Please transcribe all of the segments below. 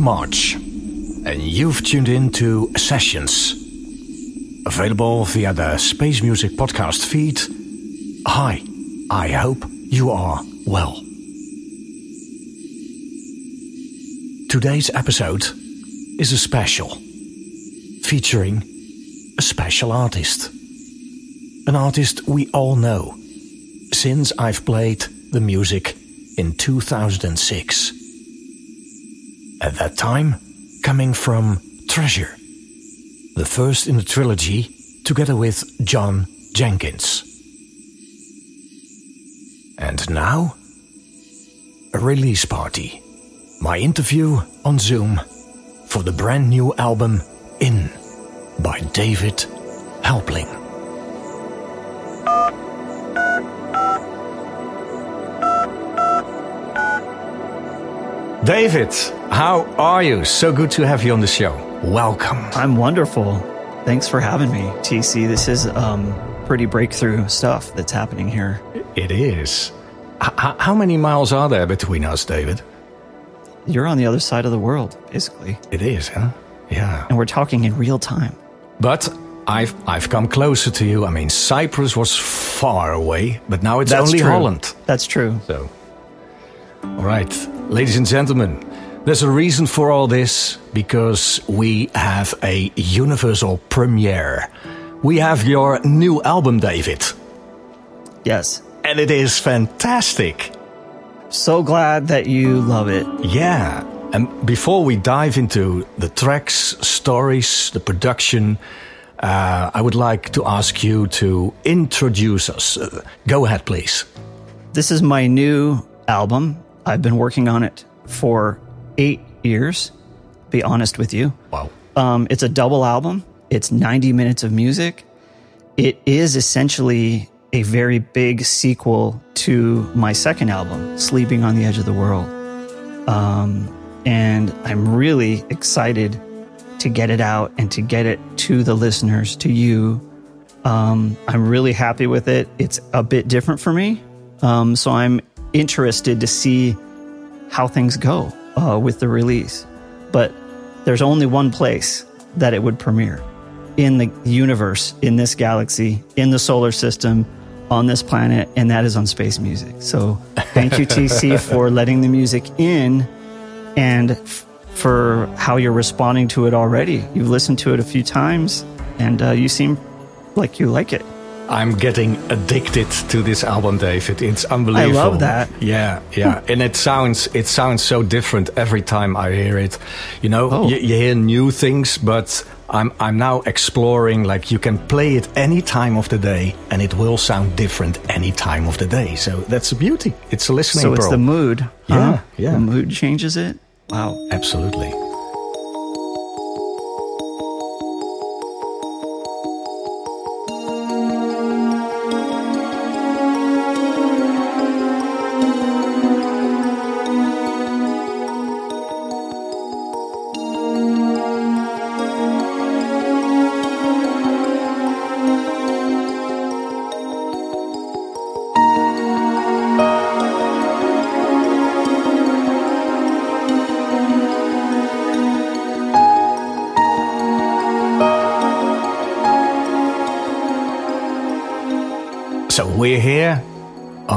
March, and you've tuned in to Sessions. Available via the Space Music Podcast feed. Hi, I hope you are well. Today's episode is a special, featuring a special artist. An artist we all know, since I've played the music in 2006 at that time coming from Treasure, the first in the trilogy, together with Jon Jenkins. And now, a release party. My interview on Zoom for the brand new album In by David Helpling. David, how are you? So good to have you on the show. Welcome. I'm wonderful. Thanks for having me, TC. This is um, pretty breakthrough stuff that's happening here. It is. H- how many miles are there between us, David? You're on the other side of the world, basically. It is, huh? Yeah. And we're talking in real time. But I've I've come closer to you. I mean, Cyprus was far away, but now it's That's only true. Holland. That's true. So, all right, ladies and gentlemen, there's a reason for all this because we have a universal premiere. We have your new album, David, Yes. and it is fantastic. So glad that you love it. Yeah. And before we dive into the tracks, stories, the production, uh, I would like to ask you to introduce us. Uh, go ahead, please. This is my new album. I've been working on it for eight years, be honest with you. Wow. Um, it's a double album. It's 90 minutes of music. It is essentially a very big sequel to my second album, Sleeping on the Edge of the World. Um, and I'm really excited to get it out and to get it to the listeners, to you. Um, I'm really happy with it. It's a bit different for me. Um, so I'm interested to see how things go uh, with the release. But there's only one place that it would premiere in the universe, in this galaxy, in the solar system, on this planet, and that is on Space Music. So thank you, TC, for letting the music in and f- for how you're responding to it already. You've listened to it a few times and uh, you seem like you like it. I'm getting addicted to this album, David. It's unbelievable. I love that. Yeah, yeah, hmm. and it sounds it sounds so different every time I hear it. You know, Oh. you, you hear new things, but I'm I'm now exploring. Like you can play it any time of the day, and it will sound different any time of the day. So that's the beauty. It's a listening. So it's the mood. huh? Yeah, yeah. The mood changes it. Wow. Absolutely.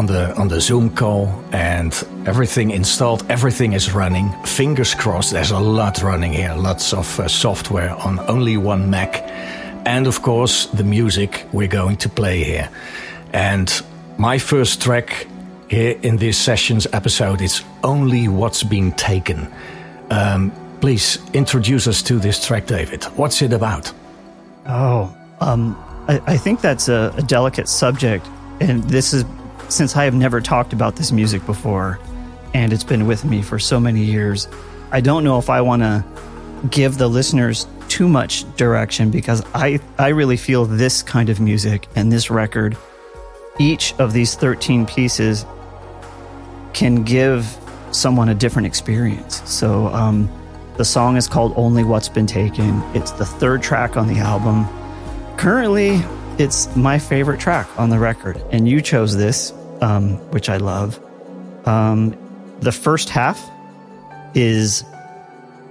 On the on the Zoom call and everything installed, everything is running. Fingers crossed. There's a lot running here, lots of uh, software on only one Mac, and of course the music we're going to play here. And my first track here in this sessions episode is only what's been taken. Um, please introduce us to this track, David. What's it about? Oh, um, I, I think that's a, a delicate subject. And this is since I have never talked about this music before, and it's been with me for so many years. I don't know if I want to give the listeners too much direction because I, I really feel this kind of music and this record, each of these 13 pieces can give someone a different experience. So um, the song is called Only What's Been Taken. It's the third track on the album. Currently, it's my favorite track on the record, and you chose this, um, which I love. Um, the first half is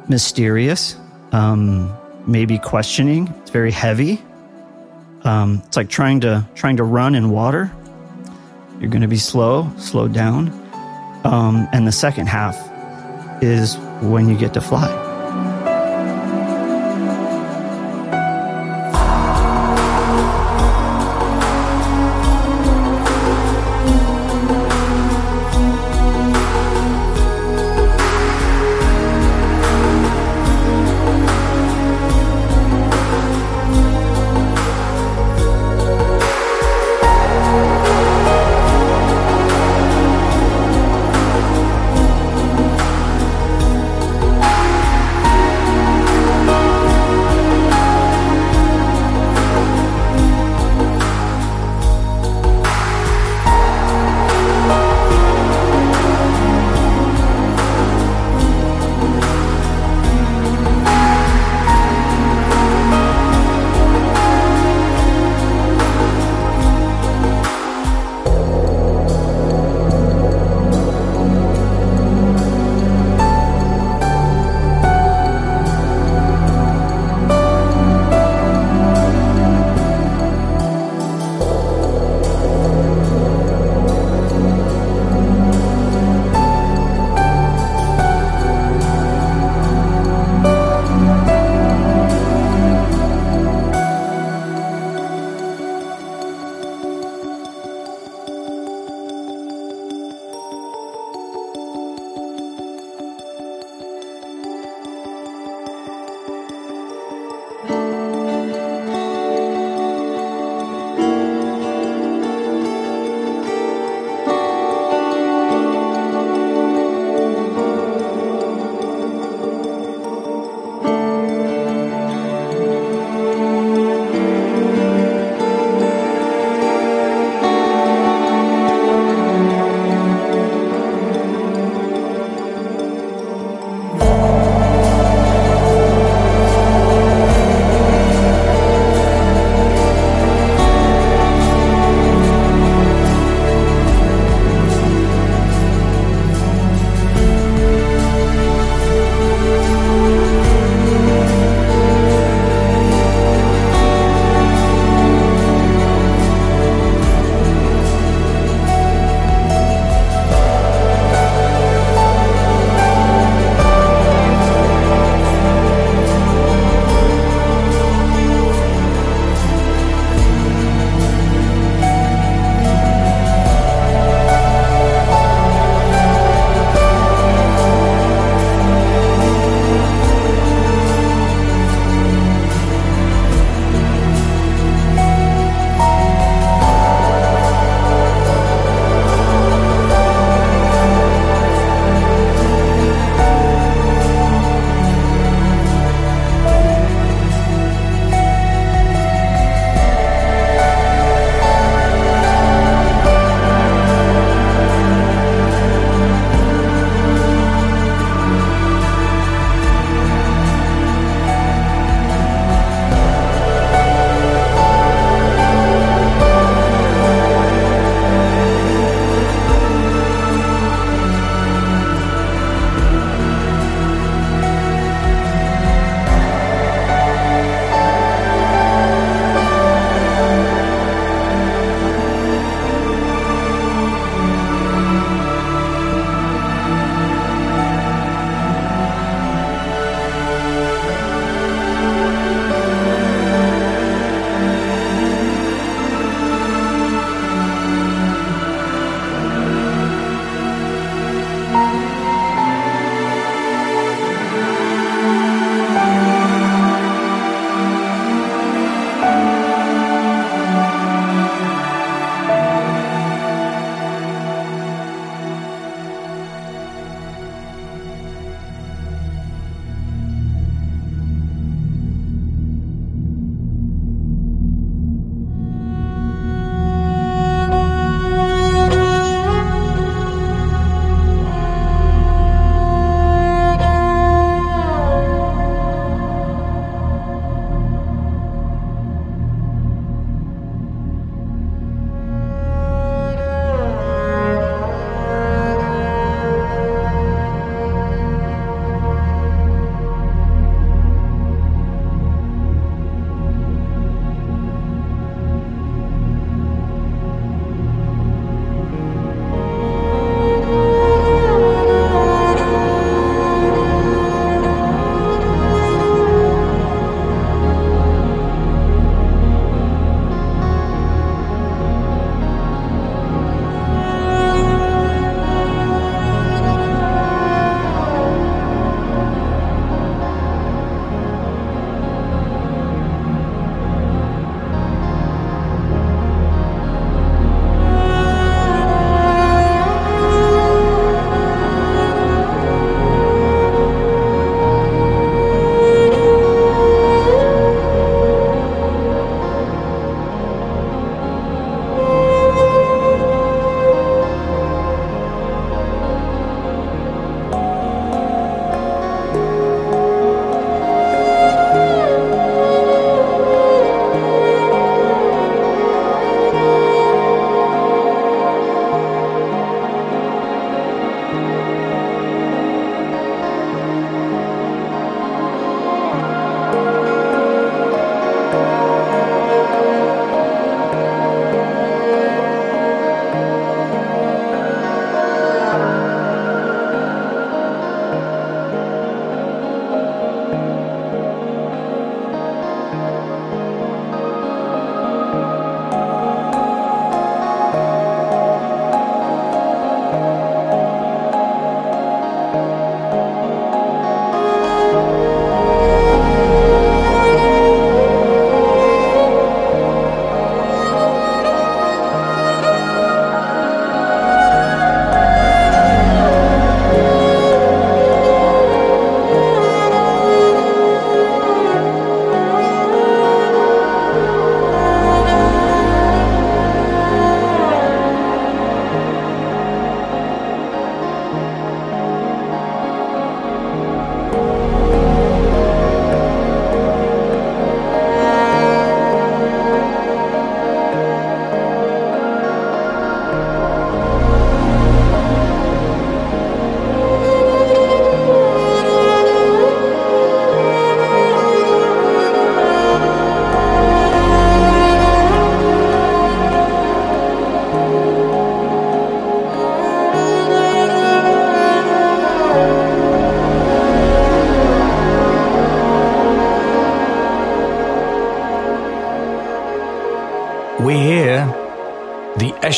mysterious, um, maybe questioning. It's very heavy. Um, it's like trying to trying to run in water. You're going to be slow, slow down, um, and the second half is when you get to fly.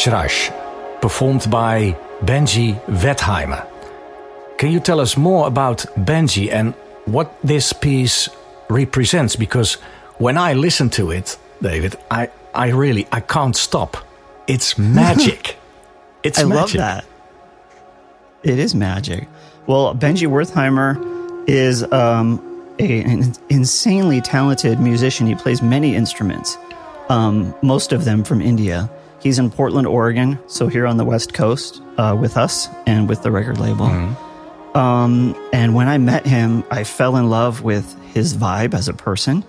The esraj performed by Benji Wertheimer. Can you tell us more about Benji and what this piece represents? Because when I listen to it, David, I, I really I can't stop. It's magic. it's I magic. love that. It is magic. Well, Benji Wertheimer is um, a, an insanely talented musician. He plays many instruments, um, most of them from India. He's in Portland, Oregon, so here on the West Coast uh, with us and with the record label. Um, and when I met him, I fell in love with his vibe as a person.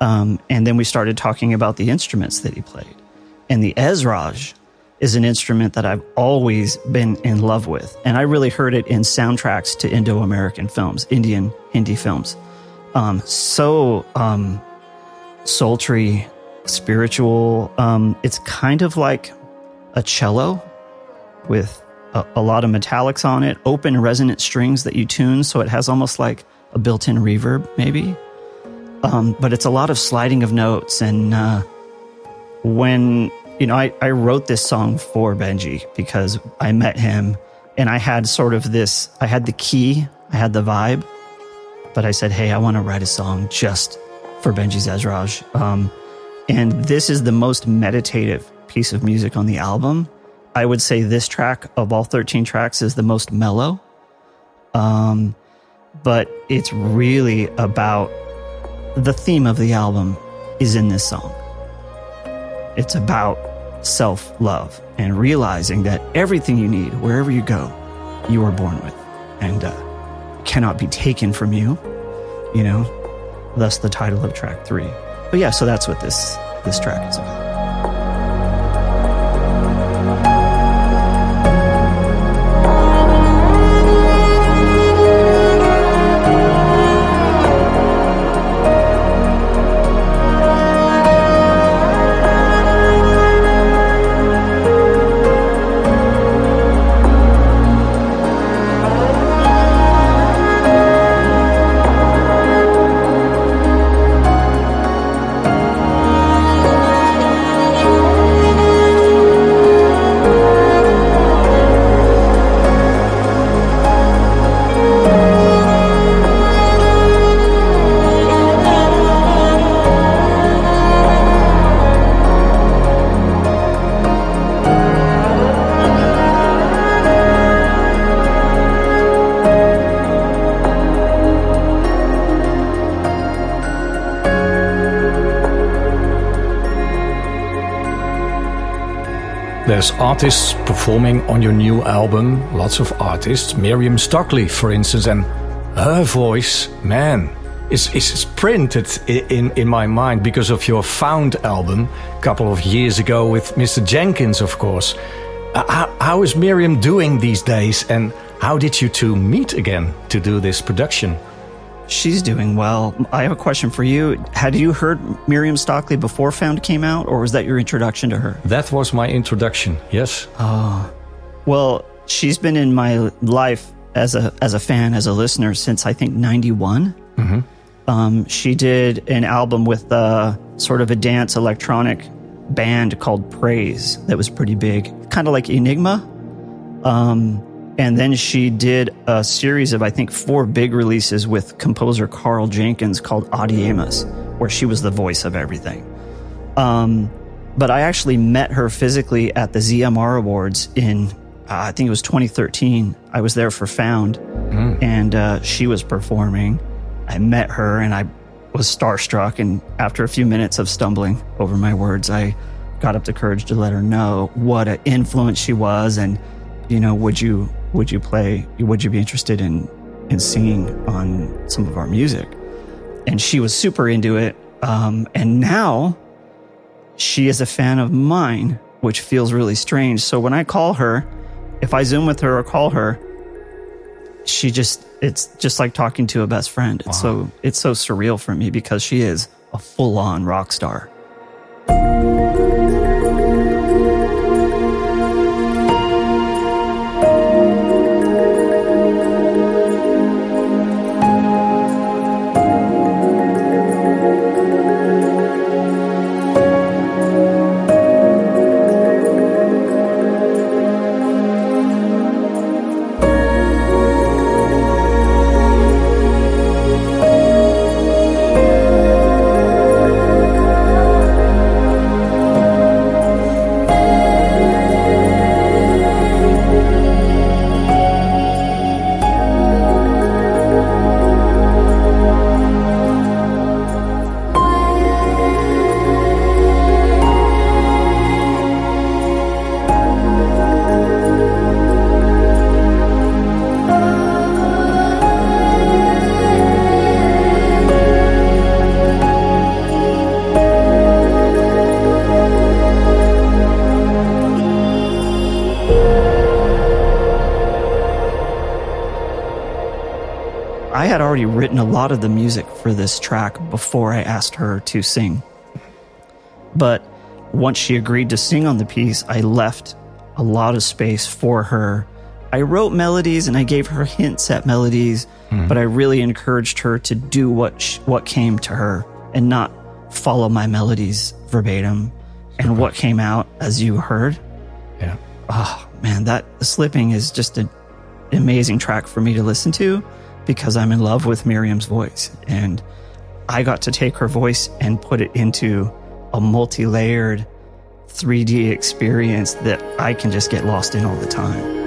Um, and then we started talking about the instruments that he played. And the esraj is an instrument that I've always been in love with. And I really heard it in soundtracks to Indo American films, Indian Hindi films. Um, so um, sultry, spiritual. Um, it's kind of like a cello with a, a lot of metallics on it, open resonant strings that you tune. So it has almost like a built in reverb, maybe. Um, but it's a lot of sliding of notes. And uh, when, you know, I, I wrote this song for Benji because I met him and I had sort of this, I had the key, I had the vibe, but I said, hey, I want to write a song just for Benji's esraj. Um, and this is the most meditative piece of music on the album. I would say this track of all 13 tracks is the most mellow. Um, but it's really about the theme of the album is in this song. It's about self love and realizing that everything you need, wherever you go, you are born with and uh, cannot be taken from you, you know, thus the title of track three. But yeah, so that's what this, this track is about. There's artists performing on your new album, lots of artists. Miriam Stockley, for instance, and her voice, man, is, is printed in, in my mind because of your Found album a couple of years ago with Mr. Jenkins, of course. Uh, how, how is Miriam doing these days, and how did you two meet again to do this production? She's doing well. I have a question for you. Had you heard Miriam Stockley before Found came out, or was that your introduction to her? That was my introduction, yes. Well, she's been in my life as a as a fan, as a listener since I think '91. Um, she did an album with uh, sort of a dance electronic band called Praise that was pretty big, kind of like Enigma. Um, and then she did a series of I think four big releases with composer Karl Jenkins called Adiemus, where she was the voice of everything. Um, but I actually met her physically at the ZMR Awards in, uh, I think it was 2013. I was there for Found, and uh, she was performing. I met her, and I was starstruck. And after a few minutes of stumbling over my words, I got up the courage to let her know what an influence she was, and you know, would you would you play? Would you be interested in in singing on some of our music? And she was super into it. Um, and now she is a fan of mine, which feels really strange. So when I call her, if I Zoom with her or call her, she just it's just like talking to a best friend. It's so it's so surreal for me because she is a full on rock star. Had already written a lot of the music for this track before I asked her to sing. But once she agreed to sing on the piece, I left a lot of space for her. I wrote melodies and I gave her hints at melodies, mm-hmm. but I really encouraged her to do what sh- what came to her and not follow my melodies verbatim. And what came out, as you heard, Yeah. oh man, that slipping is just an amazing track for me to listen to because I'm in love with Miriam's voice. And I got to take her voice and put it into a multi layered 3D experience that I can just get lost in all the time.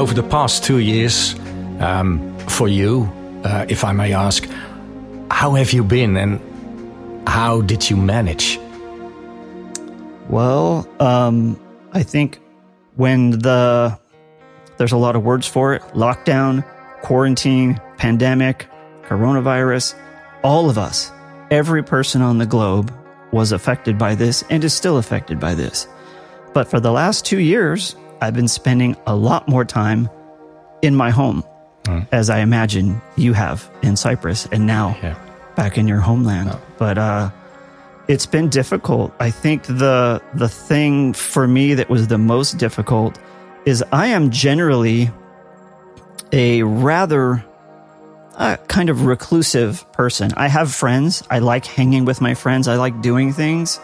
Over the past two years, um, for you, uh, if I may ask, how have you been and how did you manage? Well, um, I think when the there's a lot of words for it lockdown, quarantine, pandemic, coronavirus, all of us, every person on the globe was affected by this and is still affected by this. But for the last two years, I've been spending a lot more time in my home, as I imagine you have in Cyprus and now Yeah. back in your homeland. But uh, it's been difficult. I think the the thing for me that was the most difficult is I am generally a rather uh, kind of reclusive person. I have friends. I like hanging with my friends. I like doing things,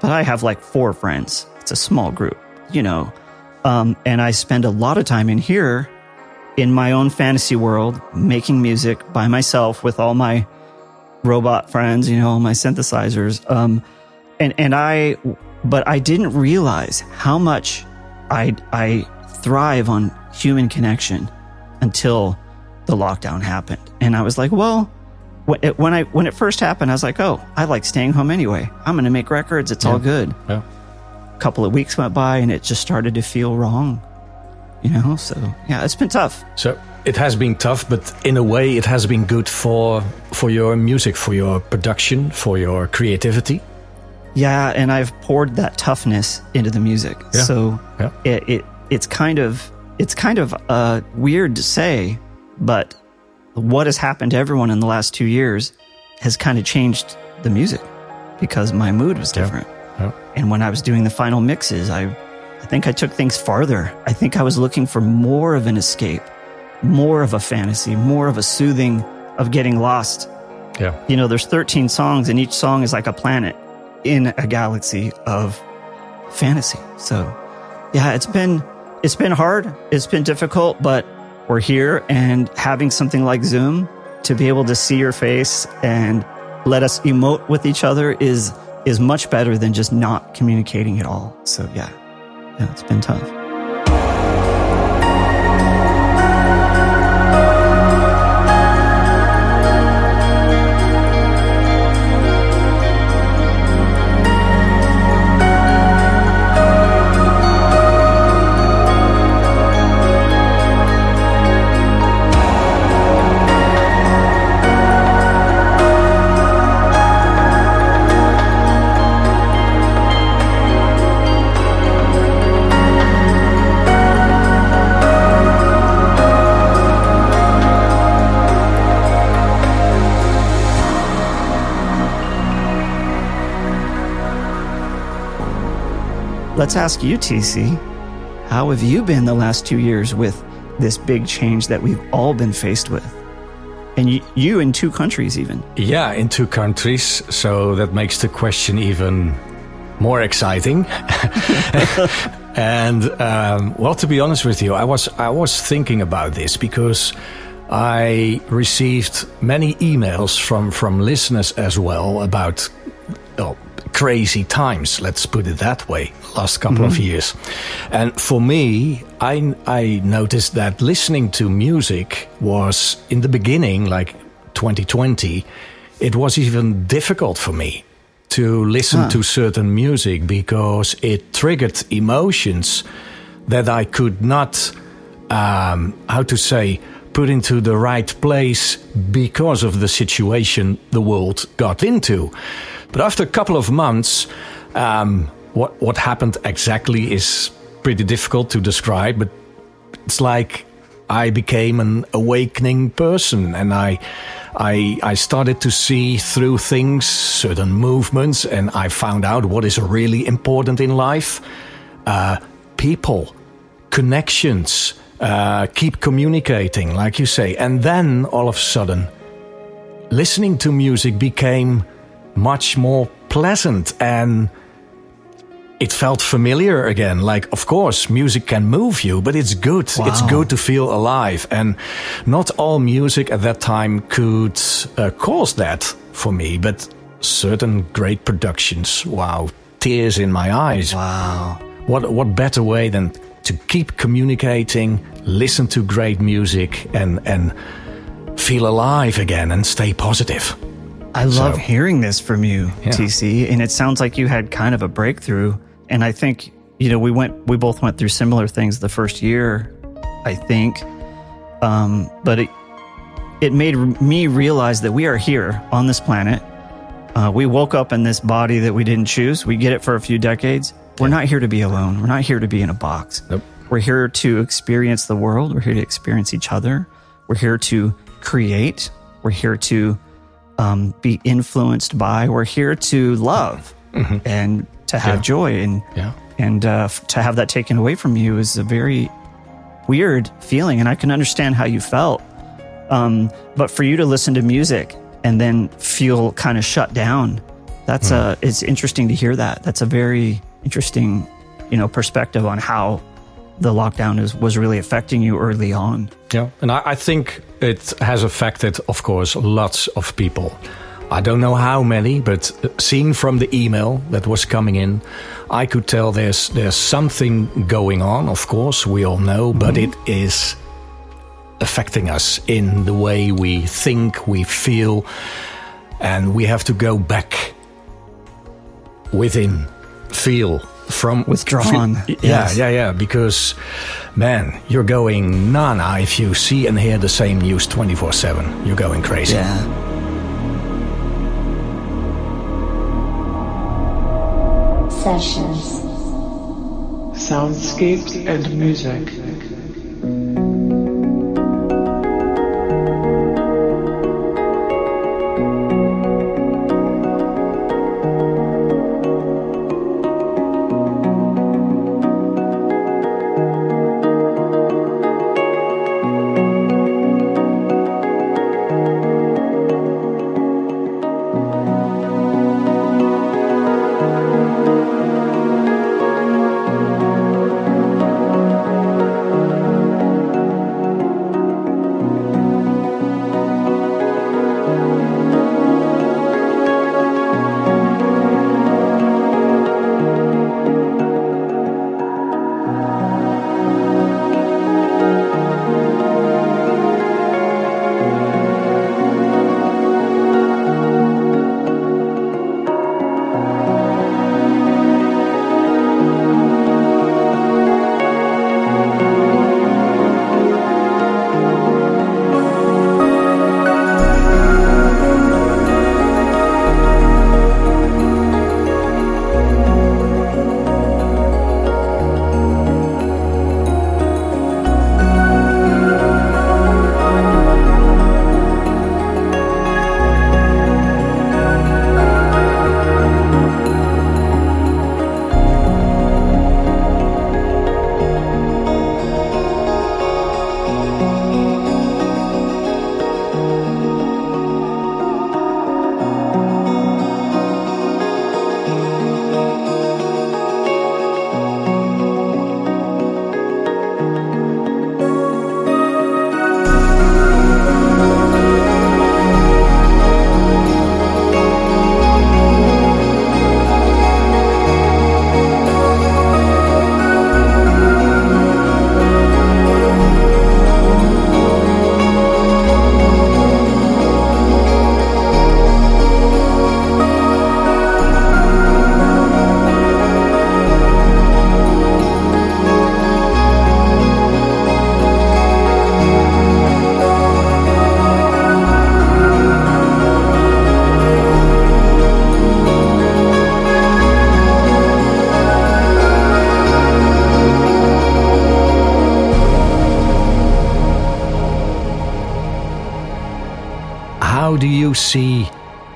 but I have like four friends. It's a small group, you know. Um, and I spend a lot of time in here in my own fantasy world, making music by myself with all my robot friends, you know, my synthesizers. Um, and, and I, but I didn't realize how much I, I thrive on human connection until the lockdown happened. And I was like, well, when it, when I, when it first happened, I was like, oh, I like staying home anyway. I'm going to make records. It's all good. Yeah. Couple of weeks went by and it just started to feel wrong, you know? So yeah, it's been tough. So it has been tough, but in a way, it has been good for for your music, for your production, for your creativity. Yeah, and I've poured that toughness into the music. Yeah. So Yeah. it, it it's kind of it's kind of uh, weird to say, but what has happened to everyone in the last two years has kind of changed the music because my mood was different. Yeah. And when I was doing the final mixes, I I think I took things farther. I think I was looking for more of an escape, more of a fantasy, more of a soothing of getting lost Yeah. You know, there's 13 songs, and each song is like a planet in a galaxy of fantasy. So, yeah, it's been it's been hard. It's been difficult, but we're here, and having something like Zoom to be able to see your face and let us emote with each other is is much better than just not communicating at all. So, yeah, yeah, it's been tough. Let's ask you, TC, how have you been the last two years with this big change that we've all been faced with? And you, you in two countries, even. Yeah, in two countries. So that makes the question even more exciting. and um, well, to be honest with you, I was I was thinking about this because I received many emails from from listeners as well about crazy times. Let's put it that way. Last couple of years, and for me, I I noticed that listening to music was in the beginning, like 2020, it was even difficult for me to listen to certain music because it triggered emotions that I could not, um, how to say, put into the right place because of the situation the world got into. But after a couple of months, um, what what happened exactly is pretty difficult to describe. But it's like I became an awakening person, and I. I, I started to see through things, certain movements, and I found out what is really important in life. Uh, people, connections, uh, keep communicating, like you say. And then all of a sudden, listening to music became much more pleasant and it felt familiar again. Like, of course, music can move you, but it's good. It's good to feel alive. And not all music at that time could uh, cause that for me, but certain great productions, wow, tears in my eyes. Wow. What, what better way than to keep communicating, listen to great music, and, and feel alive again and stay positive? I love So- hearing this from you, Yeah. TC. And it sounds like you had kind of a breakthrough. And I think, you know, we went, we both went through similar things the first year, I think. Um, but it, it made me realize that we are here on this planet. Uh, we woke up in this body that we didn't choose. We get it for a few decades. We're not here to be alone. We're not here to be in a box. Nope. We're here to experience the world. We're here to experience each other. We're here to create. We're here to um, be influenced by. We're here to love and to have Yeah. joy. And Yeah. and uh, to have that taken away from you is a very weird feeling. And I can understand how you felt. Um, but for you to listen to music and then feel kind of shut down, that's a. It's interesting to hear that. That's a very interesting, you know, perspective on how the lockdown is was really affecting you early on. Yeah, and I, I think it has affected, of course, lots of people. I don't know how many, but seeing from the email that was coming in, I could tell there's there's something going on. Of course, we all know, but mm-hmm. it is affecting us in the way we think, we feel, and we have to go back within, feel from Withdrawn, feel- yeah, yes. yeah, yeah. Because, man, you're going nana if you see and hear the same news twenty four seven. You're going crazy. Yeah. Sessions. soundscapes and music. You see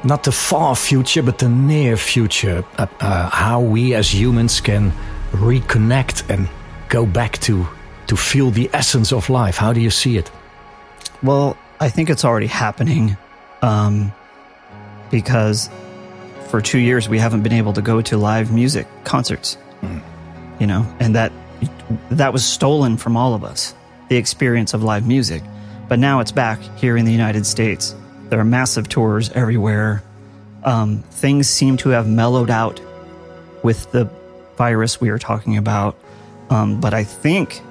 not the far future, but the near future? Uh, uh, how we as humans can reconnect and go back to to feel the essence of life. How do you see it? Well, I think it's already happening um, because for two years we haven't been able to go to live music concerts. Mm. You know, and that that was stolen from all of us, the experience of live music. But now it's back here in the United States. There are massive tours everywhere. Um, things seem to have mellowed out with the virus we are talking about. Um, but I think,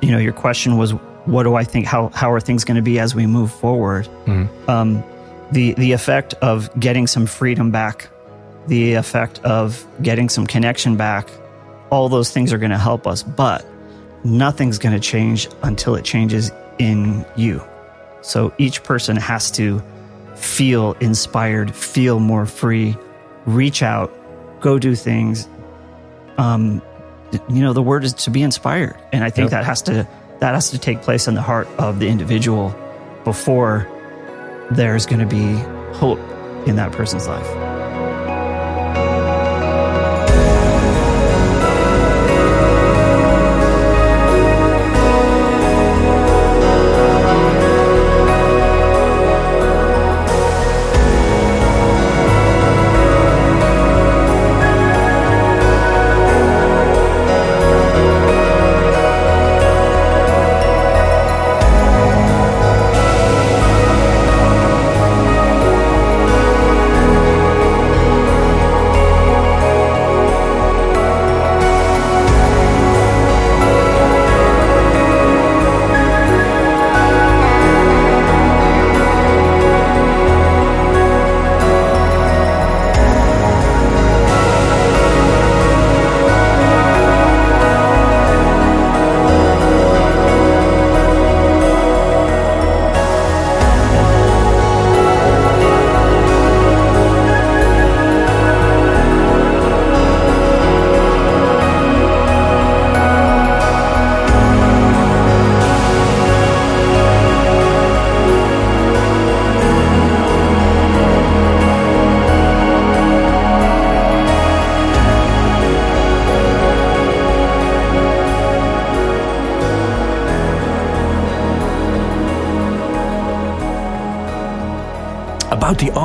you know, your question was, what do I think? How how are things going to be as we move forward? Mm-hmm. Um, the the effect of getting some freedom back, the effect of getting some connection back, all those things are going to help us. But nothing's going to change until it changes in you. So each person has to feel inspired, feel more free, reach out, go do things. Um, you know, the word is to be inspired, and I think yep. that has to that has to take place in the heart of the individual before there's going to be hope in that person's life.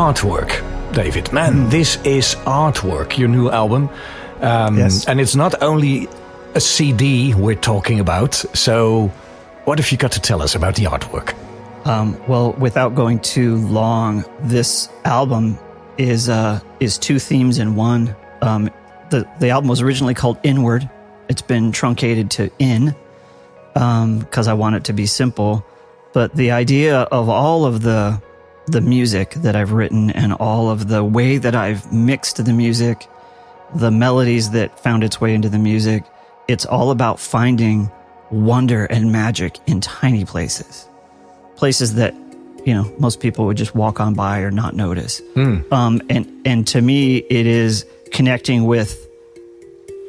Artwork, David. Man, mm. this is artwork, your new album. Um, yes. And it's not only a CD we're talking about. So, what have you got to tell us about the artwork? Um, well, without going too long, this album is uh, is two themes in one. Um, the the album was originally called Inward. It's been truncated to In because um, I want it to be simple. But the idea of all of the the music that I've written and all of the way that I've mixed the music, the melodies that found its way into the music. It's all about finding wonder and magic in tiny places, places that, you know, most people would just walk on by or not notice. Mm. Um, and, and to me, it is connecting with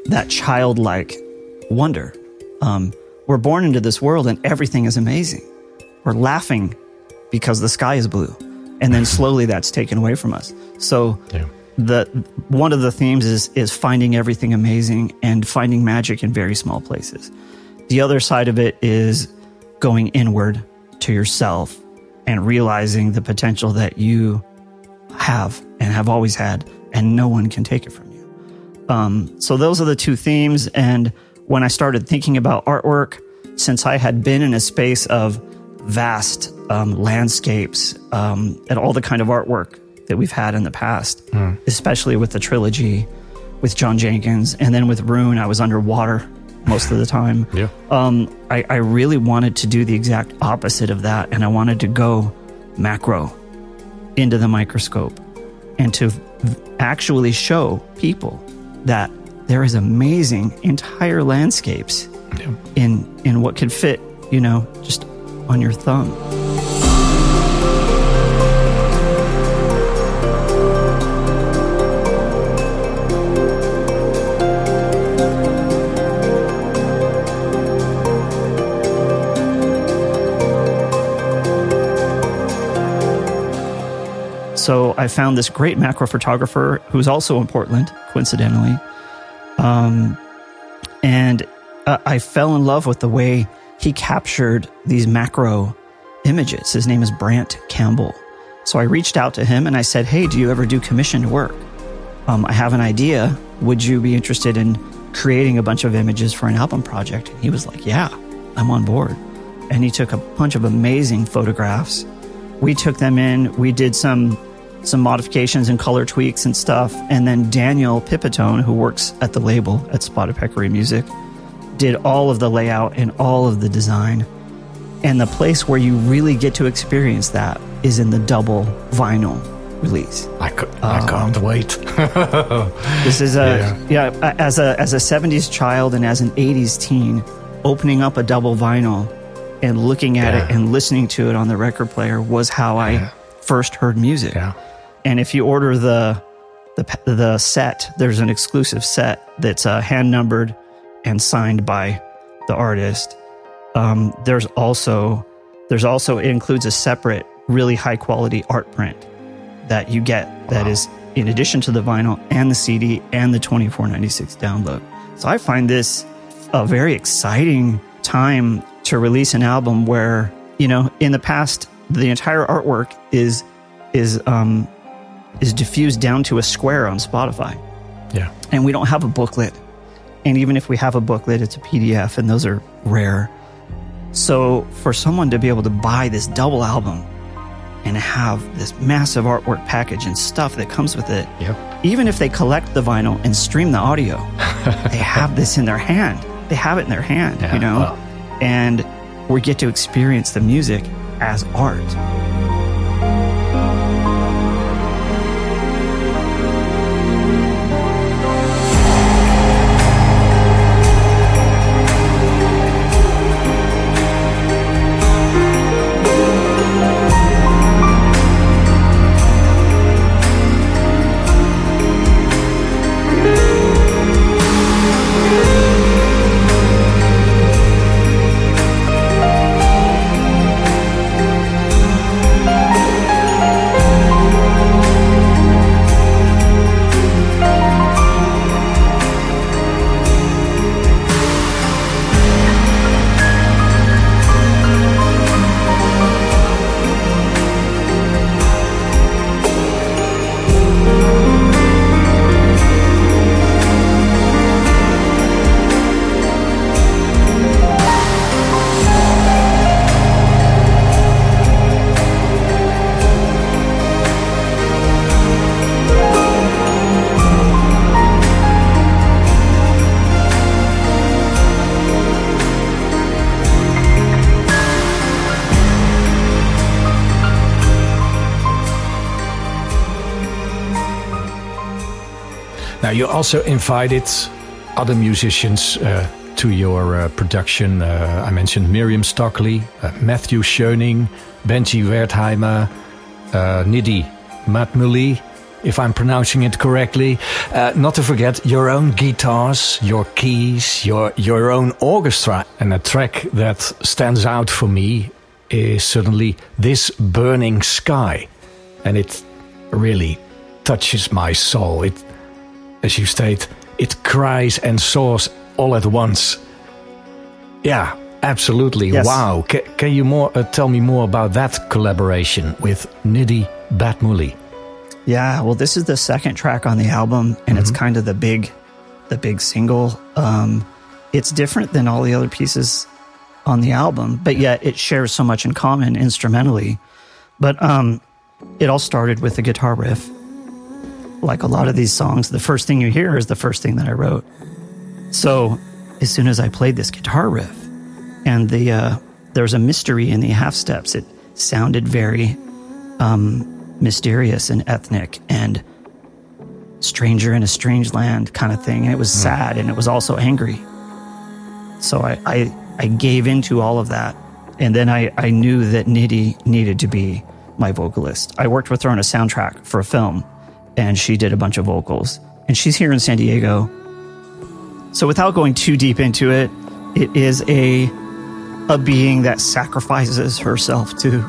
that childlike wonder. Um, we're born into this world and everything is amazing. We're laughing because the sky is blue and then slowly that's taken away from us. So yeah. the one of the themes is is finding everything amazing and finding magic in very small places. The other side of it is going inward to yourself and realizing the potential that you have and have always had, and no one can take it from you. Um, so those are the two themes. And when I started thinking about artwork, since I had been in a space of vast um, landscapes um, and all the kind of artwork that we've had in the past, mm. especially with the trilogy with Jon Jenkins. And then with Rune, I was underwater most of the time. Yeah. Um, I, I really wanted to do the exact opposite of that. And I wanted to go macro into the microscope and to actually show people that there is amazing entire landscapes yeah. in in what could fit, you know, just on your thumb. So I found this great macro photographer who's also in Portland, coincidentally. Um, and uh, I fell in love with the way he captured these macro images. His name is Brant Campbell. So I reached out to him and I said, Hey, do you ever do commissioned work? Um, I have an idea. Would you be interested in creating a bunch of images for an album project? And he was like, Yeah, I'm on board. And he took a bunch of amazing photographs. We took them in, we did some some modifications and color tweaks and stuff. And then Daniel Pipitone, who works at the label at Spotted Peccary Music, did all of the layout and all of the design. And the place where you really get to experience that is in the double vinyl release. I, c- I can't wait. This is a yeah. as a as a 70s child and as an 80s teen, opening up a double vinyl and looking at it and listening to it on the record player was how I Yeah. first heard music. yeah. And if you order the the the set, there's an exclusive set that's uh, hand numbered and signed by the artist. Um, there's also there's also it includes a separate, really high quality art print that you get that is in addition to the vinyl and the CD and the 2496 download. So I find this a very exciting time to release an album where, you know, in the past the entire artwork is is um is diffused down to a square on Spotify Yeah. and we don't have a booklet. And even if we have a booklet, it's a PDF, and those are rare. So for someone to be able to buy this double album and have this massive artwork package and stuff that comes with it, Yep. even if they collect the vinyl and stream the audio, they have this in their hand. They have it in their hand, Yeah, you know? wow. And we get to experience the music as art. You also invited other musicians uh, to your uh, production. Uh, I mentioned Miriam Stockley, uh, Matthew Schoening, Benji Wertheimer, uh, Nidhi Matmuli, if I'm pronouncing it correctly. Uh, not to forget your own guitars, your keys, your, your own orchestra. And a track that stands out for me is certainly This Burning Sky. And it really touches my soul. It as you state, it cries and soars all at once. Yeah, absolutely. Yes. Wow. Ca can you more uh, tell me more about that collaboration with Nidhi Batmuli? Yeah, well, this is the second track on the album, and it's kind of the big, the big single. Um, it's different than all the other pieces on the album, but yet it shares so much in common instrumentally. But um, it all started with the guitar riff. Like a lot of these songs, the first thing you hear is the first thing that I wrote. So as soon as I played this guitar riff, and the uh, there was a mystery in the half steps, it sounded very um, mysterious and ethnic and stranger in a strange land kind of thing. And it was sad and it was also angry. So I, I, I gave into all of that. And then I, I knew that Nidhi needed to be my vocalist. I worked with her on a soundtrack for a film and she did a bunch of vocals. And she's here in San Diego. So without going too deep into it, it is a a being that sacrifices herself to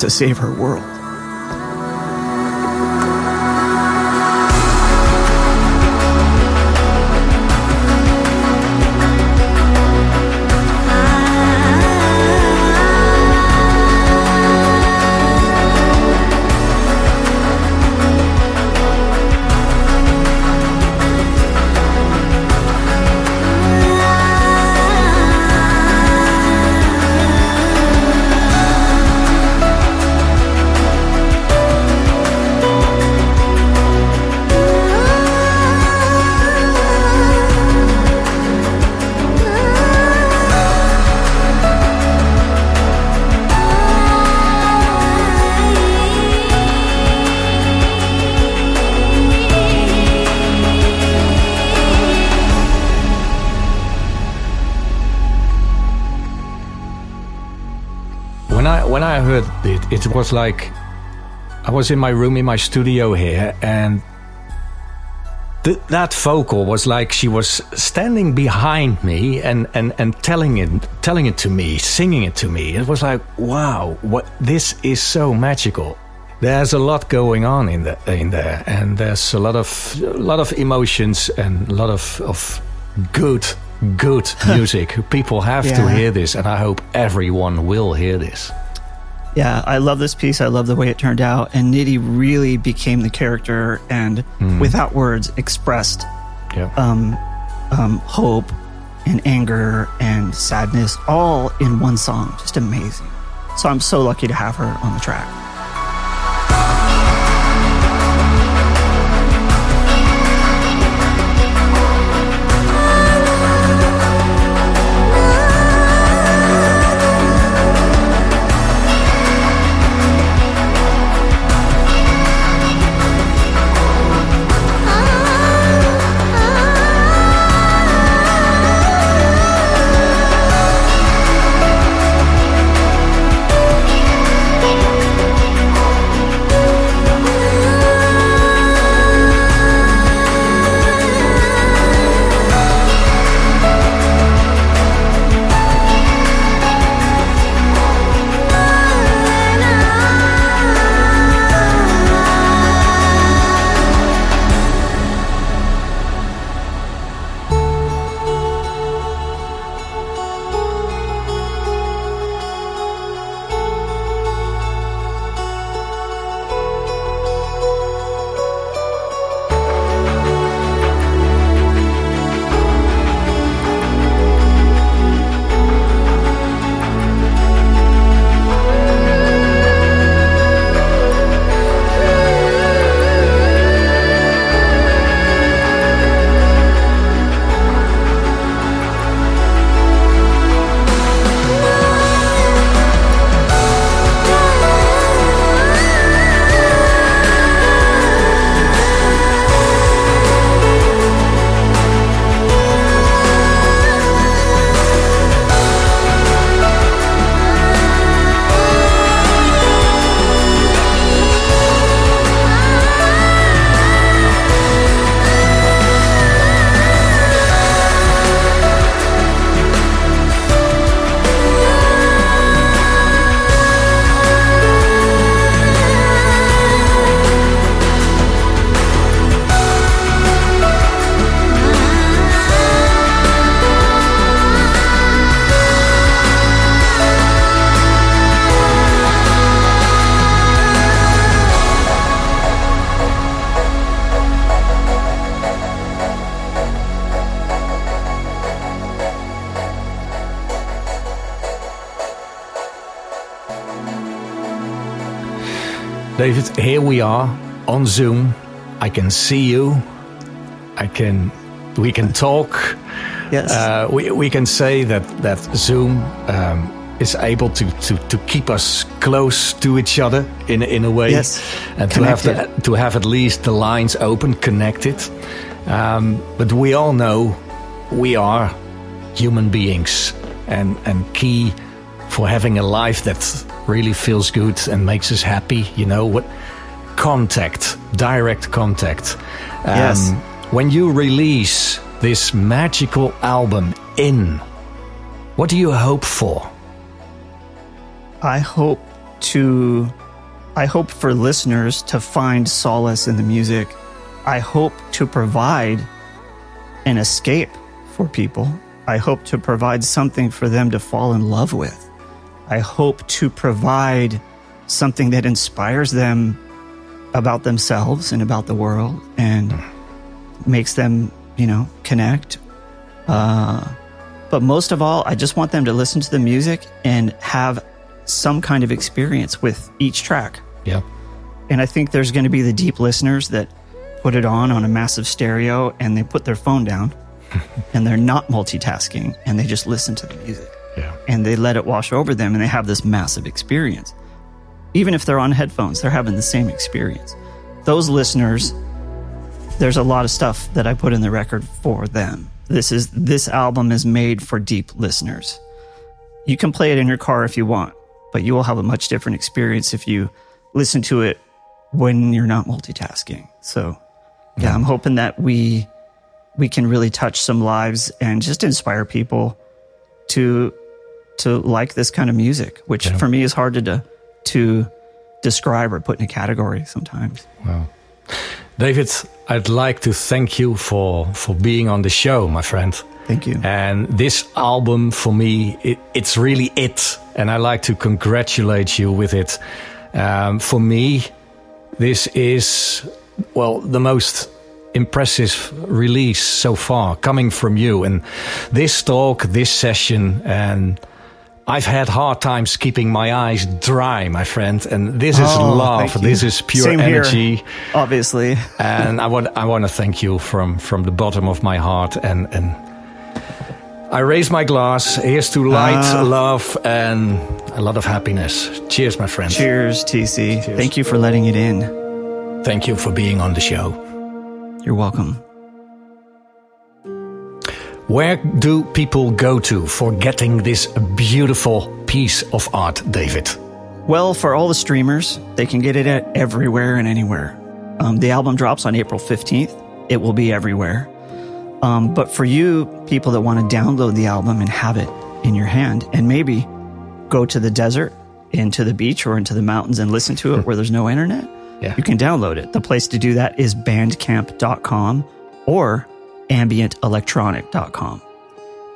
to save her world. It, was like I was in my room in my studio here, and th- that vocal was like she was standing behind me and, and, and telling it telling it to me, singing it to me. It was like, wow, what this is so magical. There's a lot going on in the, in there, and there's a lot of a lot of emotions and a lot of, of good good music. People have to hear this, and I hope everyone will hear this. Yeah, I love this piece. I love the way it turned out. And Nidhi really became the character and, without words, expressed Yeah. um, um, hope and anger and sadness all in one song. Just amazing. So I'm so lucky to have her on the track. David, here we are on Zoom. I can see you. I can. We can talk. Yes. Uh, we we can say that that Zoom um, is able to, to, to keep us close to each other in in a way, Yes. and to have the, to have at least the lines open, connected. Um, but we all know we are human beings, and and key for having a life that really feels good and makes us happy. You know what? Contact, direct contact. Um, Yes. When you release this magical album in, what do you hope for? I hope to I hope for listeners to find solace in the music. I hope to provide an escape for people. I hope to provide something for them to fall in love with. I hope to provide something that inspires them about themselves and about the world and makes them, you know, connect. Uh, but most of all, I just want them to listen to the music and have some kind of experience with each track. Yeah. And I think there's going to be the deep listeners that put it on on a massive stereo and they put their phone down and they're not multitasking and they just listen to the music. And they let it wash over them and they have this massive experience. Even if they're on headphones, they're having the same experience. Those listeners, there's a lot of stuff that I put in the record for them. This is this album is made for deep listeners. You can play it in your car if you want. but you will have a much different experience if you listen to it when you're not multitasking. So, yeah, I'm hoping that we we can really touch some lives and just inspire people to to like this kind of music, which Yeah. for me is hard to to describe or put in a category sometimes. Wow. David, I'd like to thank you for, for being on the show, my friend. Thank you. And this album, for me, it, it's really it. And I like to congratulate you with it. Um, for me, this is, well, the most impressive release so far coming from you. And this talk, this session, and I've had hard times keeping my eyes dry, my friend. And this is Oh, love. This is pure Same here. energy Obviously. and I want I want to thank you from from the bottom of my heart and and I raise my glass. Here's to light, Ah. love, and a lot of happiness. Cheers, my friend. Cheers, TC. Cheers. Thank you for letting it in. Thank you for being on the show. You're welcome. Where do people go to for getting this beautiful piece of art, David? Well, for all the streamers, they can get it at everywhere and anywhere. Um, the album drops on April 15th. It will be everywhere. Um, but for you people that want to download the album and have it in your hand and maybe go to the desert, into the beach, or into the mountains and listen to it where there's no internet, Yeah. you can download it. The place to do that is bandcamp.com or ambientelectronic.com.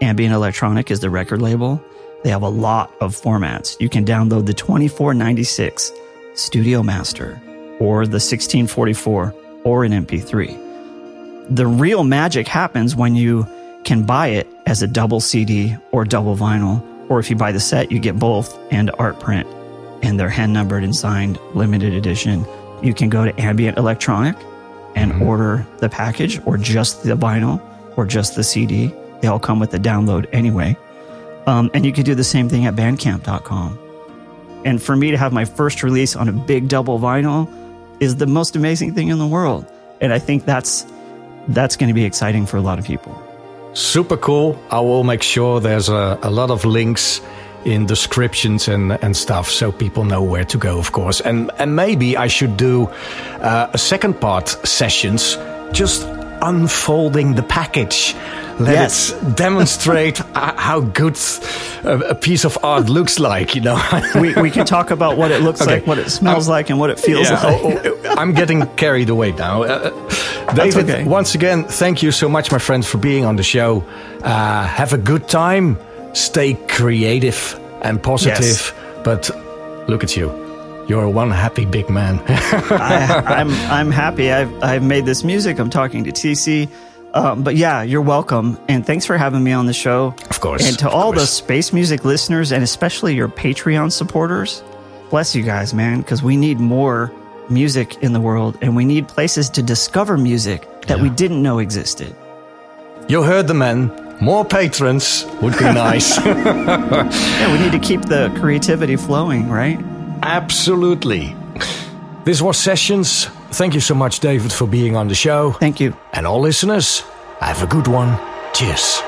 Ambient Electronic is the record label. They have a lot of formats. You can download the 2496 Studio Master or the 1644 or an MP3. The real magic happens when you can buy it as a double CD or double vinyl, or if you buy the set, you get both and art print, and they're hand numbered and signed, limited edition. You can go to Ambient Electronic and order the package or just the vinyl or just the CD. They all come with the download anyway. Um, and you could do the same thing at bandcamp.com. And for me to have my first release on a big double vinyl is the most amazing thing in the world. And I think that's that's going to be exciting for a lot of people. Super cool. I will make sure there's a, a lot of links in descriptions and, and stuff so people know where to go, of course. And, and maybe I should do uh, a second part sessions just unfolding the package. Let Yes. it demonstrate how good a, a piece of art looks like, you know. We, we can talk about what it looks Okay. like, what it smells like, and what it feels Yeah, like. oh, oh, I'm getting carried away now. Uh, David, okay. once again, thank you so much, my friend, for being on the show. Uh, have a good time. Stay creative and positive. But look at you. You're one happy big man. I, I'm I'm happy. I've I've made this music. I'm talking to TC. Um, but yeah, you're welcome, and thanks for having me on the show. Of course, And to all the space music listeners, and especially your Patreon supporters, bless you guys, man, because we need more music in the world, and we need places to discover music that we didn't know existed. you heard the man. More patrons would be nice. Yeah, we need to keep the creativity flowing, right? Absolutely. This was Sessions. Thank you so much, David, for being on the show. Thank you. And all listeners, have a good one. Cheers.